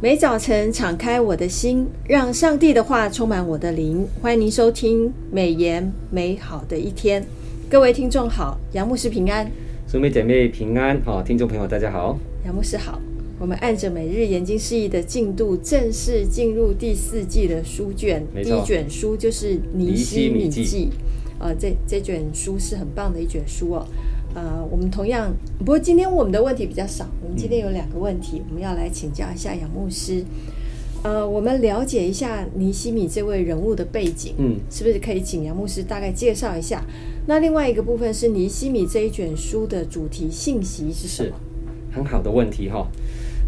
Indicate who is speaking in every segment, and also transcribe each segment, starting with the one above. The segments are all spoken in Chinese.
Speaker 1: 每早晨敞开我的心，让上帝的话充满我的灵。欢迎您收听美言美好的一天。各位听众好，杨牧师平安，
Speaker 2: 姊妹姐妹平安。好，听众朋友大家好，
Speaker 1: 杨牧师好。我们按着每日研经释义的进度，正式进入第四季的书卷。第一卷书就是《尼西米记》。呃，这这卷书是很棒的一卷书哦。呃，我们同样，不过今天我们的问题比较少。我们今天有两个问题，嗯、我们要来请教一下杨牧师。呃，我们了解一下尼西米这位人物的背景，嗯，是不是可以请杨牧师大概介绍一下？那另外一个部分是尼西米这一卷书的主题信息是什么？
Speaker 2: 是很好的问题哈。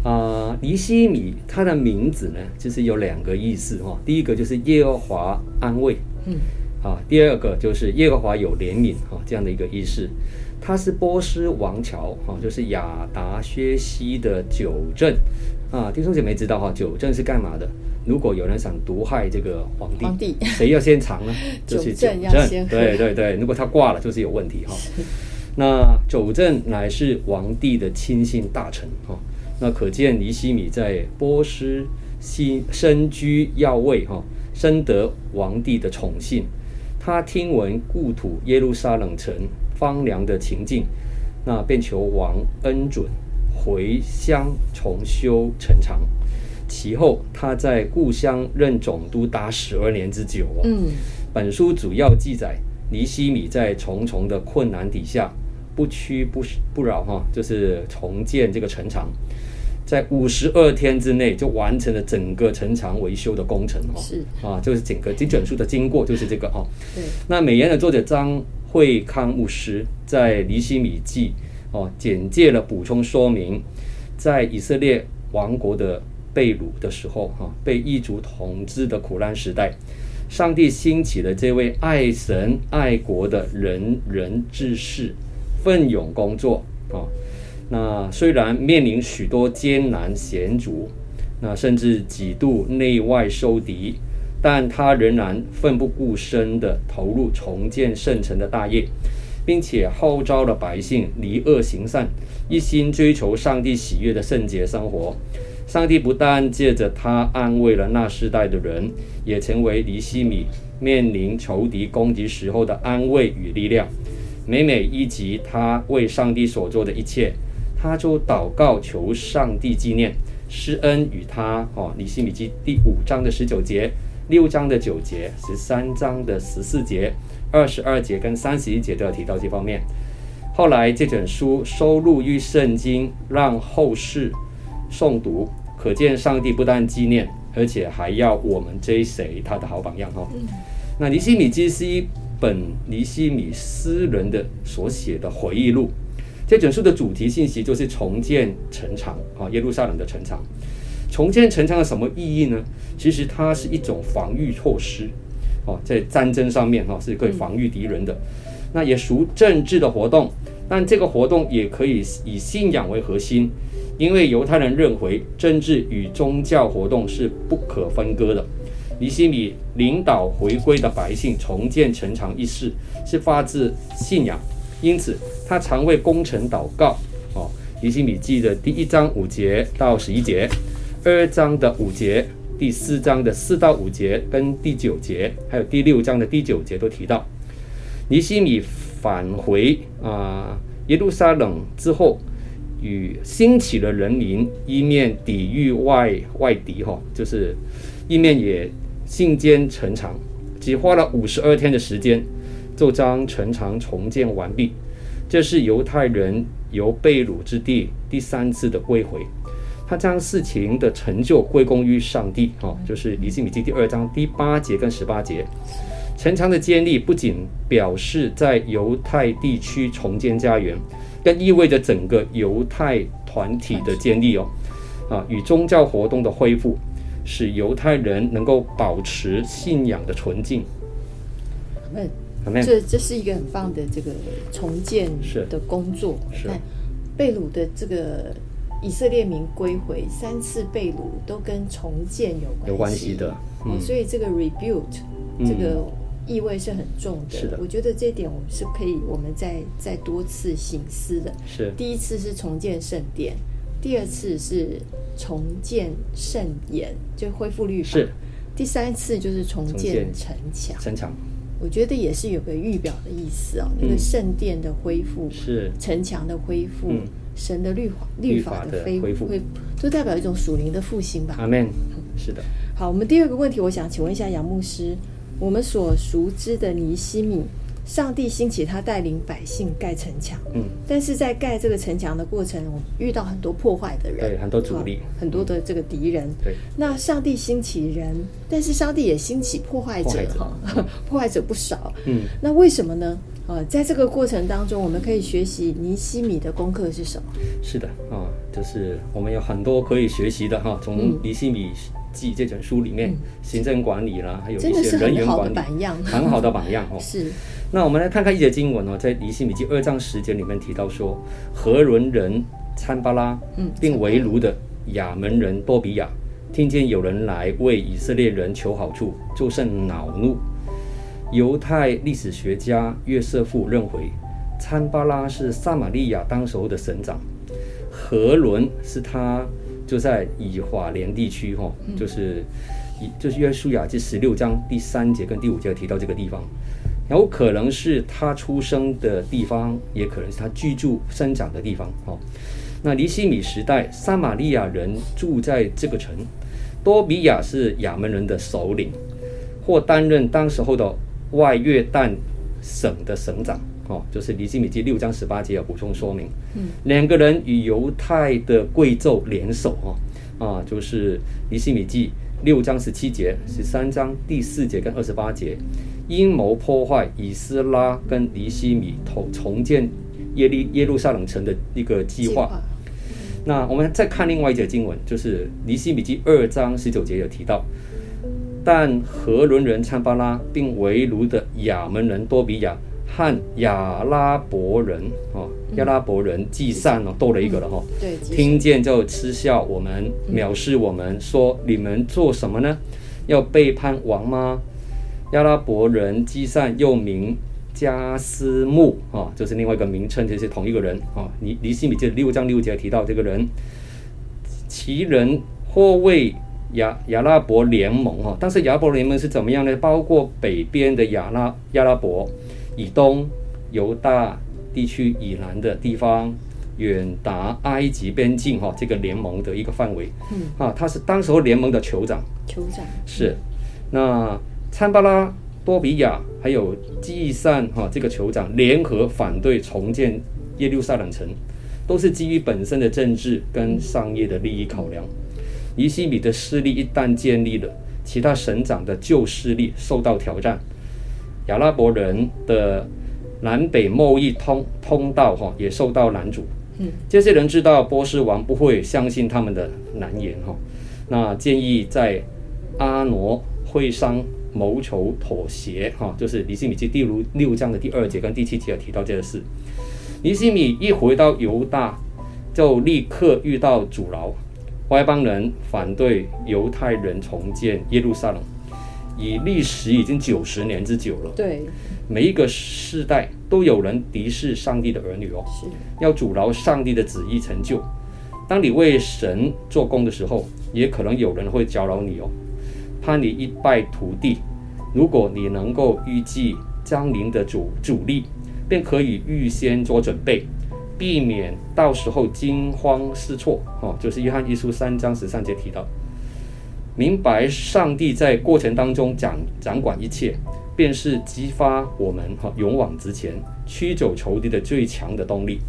Speaker 2: 啊、呃，尼西米他的名字呢，就是有两个意思哈。第一个就是耶和华安慰，嗯，啊，第二个就是耶和华有怜悯哈，这样的一个意思。他是波斯王朝，哈，就是亚达薛西的九正，啊，弟兄姐妹知道哈，九正是干嘛的？如果有人想毒害这个皇帝，皇帝谁要先尝呢？就是九正，对对对，如果他挂了，就是有问题哈。那九正乃是皇帝的亲信大臣，哈，那可见尼西米在波斯新身居要位，哈，深得皇帝的宠信。他听闻故土耶路撒冷城。荒凉的情境，那便求王恩准回乡重修城墙。其后，他在故乡任总督达十二年之久。嗯，本书主要记载尼西米在重重的困难底下，不屈不不饶，哈，就是重建这个城墙，在五十二天之内就完成了整个城墙维修的工程。哦，是啊，就是整个这卷书的经过就是这个哦。对，那美言的作者张。惠康牧师在离西米记哦简介了补充说明，在以色列王国的被掳的时候哈，被异族统治的苦难时代，上帝兴起了这位爱神爱国的仁人志士，奋勇工作啊。那虽然面临许多艰难险阻，那甚至几度内外受敌。但他仍然奋不顾身地投入重建圣城的大业，并且号召了百姓离恶行善，一心追求上帝喜悦的圣洁生活。上帝不但借着他安慰了那世代的人，也成为尼希米面临仇敌攻击时候的安慰与力量。每每忆及他为上帝所做的一切，他就祷告求上帝纪念施恩与他。哦，尼西米记第五章的十九节。六章的九节，十三章的十四节，二十二节跟三十一节都要提到这方面。后来这卷书收录于圣经，让后世诵读，可见上帝不但纪念，而且还要我们追随他的好榜样哈。那尼西米记是一本尼西米诗人的所写的回忆录。这卷书的主题信息就是重建城墙啊，耶路撒冷的城墙。重建城墙有什么意义呢？其实它是一种防御措施，哦，在战争上面哈是可以防御敌人的。那也属政治的活动，但这个活动也可以以信仰为核心，因为犹太人认为政治与宗教活动是不可分割的。尼希米领导回归的百姓重建城墙一事是发自信仰，因此他常为工程祷告。哦，尼希米记的第一章五节到十一节。二章的五节，第四章的四到五节，跟第九节，还有第六章的第九节都提到，尼希米返回啊耶路撒冷之后，与兴起的人民一面抵御外外敌哈，就是一面也信坚城墙，只花了五十二天的时间，就将城墙重建完毕。这是犹太人由被掳之地第三次的归回。他将事情的成就归功于上帝，哈，就是尼希米记第二章第八节跟十八节。城墙的建立不仅表示在犹太地区重建家园，更意味着整个犹太团体的建立哦，啊，与宗教活动的恢复，使犹太人能够保持信仰的纯净。
Speaker 1: 嗯，这这是一个很棒的这个重建的工作。是，贝鲁的这个。以色列民归回三次贝鲁，都跟重建有关系，
Speaker 2: 有关系的。
Speaker 1: 嗯，所以这个 rebuild、嗯、这个意味是很重的。
Speaker 2: 是的，
Speaker 1: 我觉得这点我们是可以，我们再再多次醒思的。
Speaker 2: 是，
Speaker 1: 第一次是重建圣殿，第二次是重建圣言，就恢复律法。
Speaker 2: 是。
Speaker 1: 第三次就是重建城墙。
Speaker 2: 城墙。
Speaker 1: 我觉得也是有个预表的意思哦，那个圣殿的恢复，是城墙的恢复，神的律法律法的恢复，都代表一种属灵的复兴吧。
Speaker 2: 阿门。是的。
Speaker 1: 好，我们第二个问题，我想请问一下杨牧师，我们所熟知的尼西米。上帝兴起他带领百姓盖城墙，嗯，但是在盖这个城墙的过程，我遇到很多破坏的人，
Speaker 2: 对，很多阻力，
Speaker 1: 很多的这个敌人，对。那上帝兴起人，但是上帝也兴起破坏者，哈，破坏者不少，嗯。那为什么呢？呃，在这个过程当中，我们可以学习尼西米的功课是什么？
Speaker 2: 是的，啊，就是我们有很多可以学习的哈，从尼西米。记这本书里面，行政管理啦，还有一些人员管理，很好的榜样哦。是。那我们来看看一节经文哦，在尼希米记二章十节里面提到说，何伦人参巴拉，并为奴的亚门人多比亚，听见有人来为以色列人求好处，就甚恼怒。犹太历史学家约瑟夫认为，参巴拉是撒玛利亚当时候的省长，何伦是他。就在以法莲地区，哈，就是以就是约书亚记十六章第三节跟第五节提到这个地方，然后可能是他出生的地方，也可能是他居住生长的地方，哈。那尼西米时代，撒玛利亚人住在这个城，多比亚是亚门人的首领，或担任当时候的外约旦省的省长。哦，就是尼希米记六章十八节有补充说明，嗯，两个人与犹太的贵胄联手，哦，啊，就是尼希米记六章十七节、十三章第四节跟二十八节，阴谋破坏以斯拉跟尼西米重重建耶利耶路撒冷城的一个计划。那我们再看另外一节经文，就是尼西米记二章十九节有提到，但何伦人参巴拉并为奴的亚门人多比亚。和亚拉伯人哦，亚拉伯人计算哦，多了一个了哈。对，听见就嗤笑我们，藐视我们，说你们做什么呢？要背叛王吗？亚拉伯人计算又名加斯木啊，就是另外一个名称，就是同一个人啊。尼尼西米记六章六节提到这个人，其人或为亚亚拉伯联盟哈，但是亚拉伯联盟是怎么样呢？包括北边的亚拉亚拉伯。以东、犹大地区以南的地方，远达埃及边境哈，这个联盟的一个范围，嗯，啊，他是当时候联盟的酋长，
Speaker 1: 酋长
Speaker 2: 是。那参巴拉、多比亚还有基善哈，这个酋长联合反对重建耶路撒冷城，都是基于本身的政治跟商业的利益考量。尼西米的势力一旦建立了，其他省长的旧势力受到挑战。亚拉伯人的南北贸易通通道哈也受到拦阻。嗯，这些人知道波斯王不会相信他们的难言哈，那建议在阿挪会商谋求妥协哈，就是尼西米记第六六章的第二节跟第七节有提到这个事。尼西米一回到犹大，就立刻遇到阻挠，外邦人反对犹太人重建耶路撒冷。以历史已经九十年之久了，对，每一个世代都有人敌视上帝的儿女哦，要阻挠上帝的旨意成就。当你为神做工的时候，也可能有人会搅扰你哦，怕你一败涂地。如果你能够预计将临的主阻力，便可以预先做准备，避免到时候惊慌失措。哦，就是约翰一书三章十三节提到。明白上帝在过程当中掌掌管一切，便是激发我们哈勇往直前、驱走仇敌的最强的动力。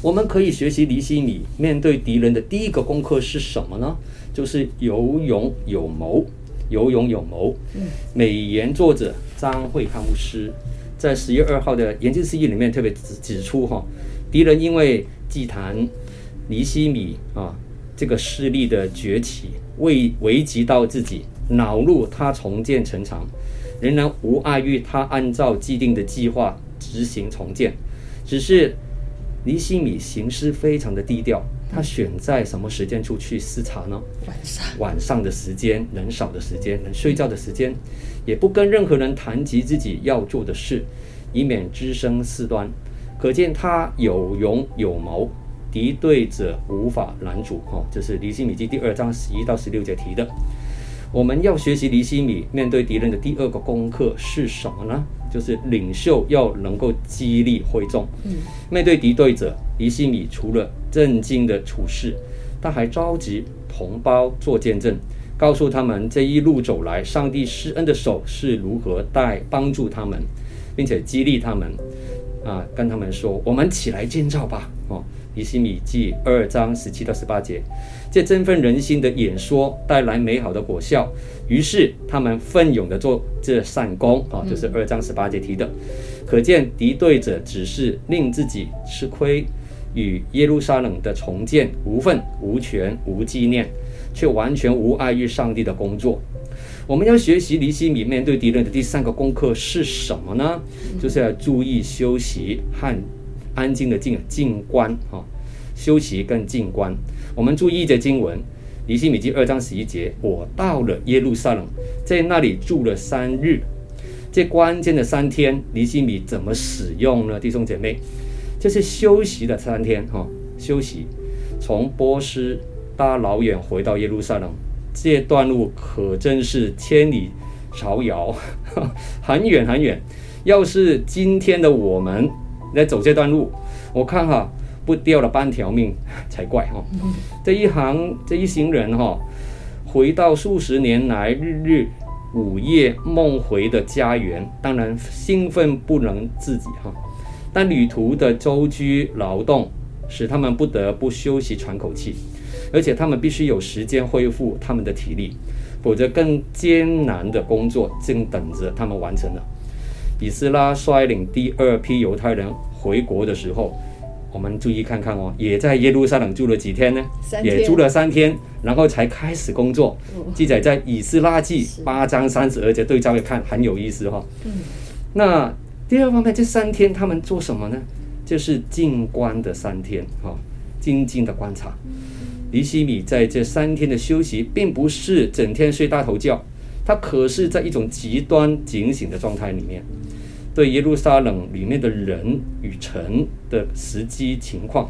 Speaker 2: 我们可以学习尼希米面对敌人的第一个功课是什么呢？就是有勇有谋，有勇有谋。美言作者张惠康牧师在十月二号的研经释义里面特别指指出哈，敌人因为祭坛尼希米啊这个势力的崛起。未危及到自己，恼怒他重建城墙，仍然无碍于他按照既定的计划执行重建。只是尼西米行事非常的低调，他选在什么时间出去视察呢？晚上，晚上的时间，人少的时间，能睡觉的时间，也不跟任何人谈及自己要做的事，以免滋生事端。可见他有勇有谋。敌对者无法拦阻。哦，这是离心米记第二章十一到十六节提的。我们要学习离心米面对敌人的第二个功课是什么呢？就是领袖要能够激励会众。嗯，面对敌对者，离心米除了震惊的处事，他还召集同胞做见证，告诉他们这一路走来，上帝施恩的手是如何带帮助他们，并且激励他们。啊，跟他们说：“我们起来建造吧！”哦，尼西米记二章十七到十八节，这振奋人心的演说带来美好的果效。于是他们奋勇地做这善工啊，就是二章十八节提的。可见敌对者只是令自己吃亏，与耶路撒冷的重建无份、无权、无纪念，却完全无碍于上帝的工作。我们要学习尼西米面对敌人的第三个功课是什么呢？就是要注意休息和安静的静静观哈，休息跟静观。我们注意一节经文，尼西米记二章十一节，我到了耶路撒冷，在那里住了三日。这关键的三天，尼西米怎么使用呢？弟兄姐妹，这是休息的三天哈，休息，从波斯大老远回到耶路撒冷。这段路可真是千里迢遥，很远很远。要是今天的我们来走这段路，我看哈不掉了半条命才怪哈。这一行这一行人哈，回到数十年来日日午夜梦回的家园，当然兴奋不能自己哈。但旅途的舟车劳动使他们不得不休息喘口气。而且他们必须有时间恢复他们的体力，否则更艰难的工作正等着他们完成了。以斯拉率领第二批犹太人回国的时候，我们注意看看哦，也在耶路撒冷住了几天呢？
Speaker 1: 天。
Speaker 2: 也住了三天，然后才开始工作。记载在以斯拉记八章三十二节，对照一看很有意思哈、哦。嗯。那第二方面，这三天他们做什么呢？就是静观的三天哈、哦，静静的观察。尼西米在这三天的休息，并不是整天睡大头觉，他可是在一种极端警醒的状态里面，对耶路撒冷里面的人与城的实际情况，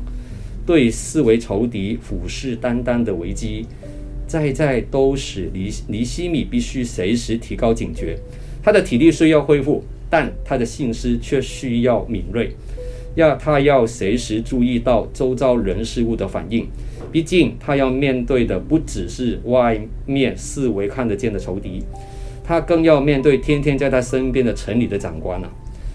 Speaker 2: 对四围仇敌虎视眈眈的危机，在在都使尼尼西米必须随时提高警觉。他的体力虽要恢复，但他的心思却需要敏锐，要他要随时注意到周遭人事物的反应。毕竟，他要面对的不只是外面四围看得见的仇敌，他更要面对天天在他身边的城里的长官啊，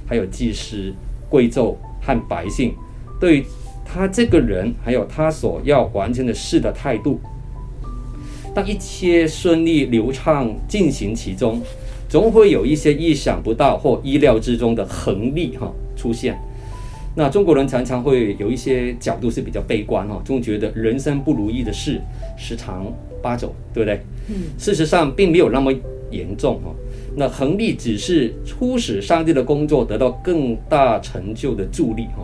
Speaker 2: 还有祭司、贵胄和百姓，对他这个人还有他所要完成的事的态度。当一切顺利流畅进行其中，总会有一些意想不到或意料之中的横逆哈出现。那中国人常常会有一些角度是比较悲观哈，总觉得人生不如意的事十常八九，对不对？嗯，事实上并没有那么严重哈。那恒力只是促使上帝的工作得到更大成就的助力哈。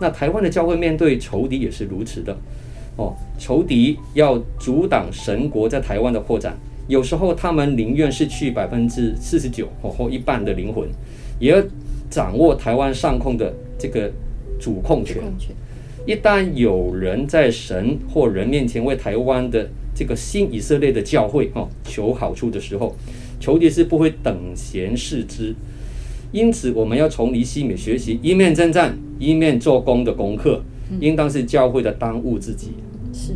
Speaker 2: 那台湾的教会面对仇敌也是如此的哦，仇敌要阻挡神国在台湾的扩展，有时候他们宁愿失去百分之四十九或一半的灵魂，也要掌握台湾上空的这个。主控权，一旦有人在神或人面前为台湾的这个新以色列的教会哦求好处的时候，仇敌是不会等闲视之。因此，我们要从尼西米学习一面征战一面做工的功课，应当是教会的当务之急。
Speaker 1: 是，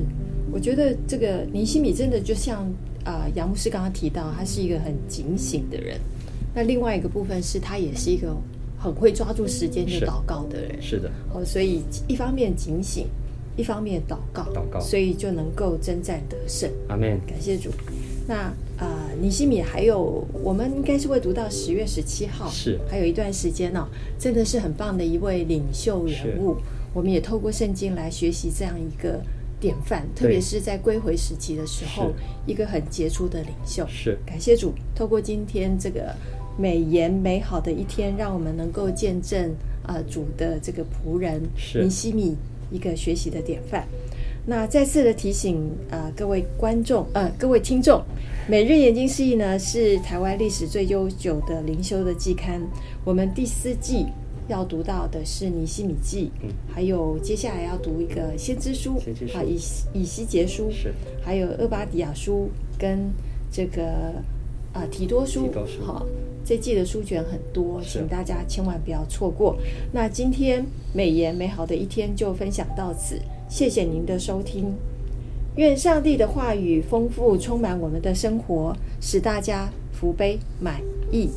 Speaker 1: 我觉得这个尼西米真的就像啊、呃，杨牧师刚刚提到，他是一个很警醒的人。那另外一个部分是他也是一个。很会抓住时间就祷告的人，
Speaker 2: 是，是的，
Speaker 1: 哦，所以一方面警醒，一方面祷告，
Speaker 2: 祷告，
Speaker 1: 所以就能够征战得胜。
Speaker 2: 阿门，
Speaker 1: 感谢主。那啊，尼西米还有，我们应该是会读到十月十七号，
Speaker 2: 是，
Speaker 1: 还有一段时间呢、哦，真的是很棒的一位领袖人物。我们也透过圣经来学习这样一个典范，特别是在归回时期的时候，一个很杰出的领袖。
Speaker 2: 是，
Speaker 1: 感谢主，透过今天这个。美言美好的一天，让我们能够见证啊、呃、主的这个仆人尼西米一个学习的典范。那再次的提醒啊、呃、各位观众呃各位听众，每日研经释义呢是台湾历史最悠久的灵修的季刊。我们第四季要读到的是尼西米记，嗯，还有接下来要读一个先知书，啊，以以西结书，是，还有厄巴底亚书跟这个啊提多书，提多书，好，这季的书卷很多，请大家千万不要错过。那今天美言美好的一天就分享到此，谢谢您的收听。愿上帝的话语丰富充满我们的生活，使大家福杯满溢。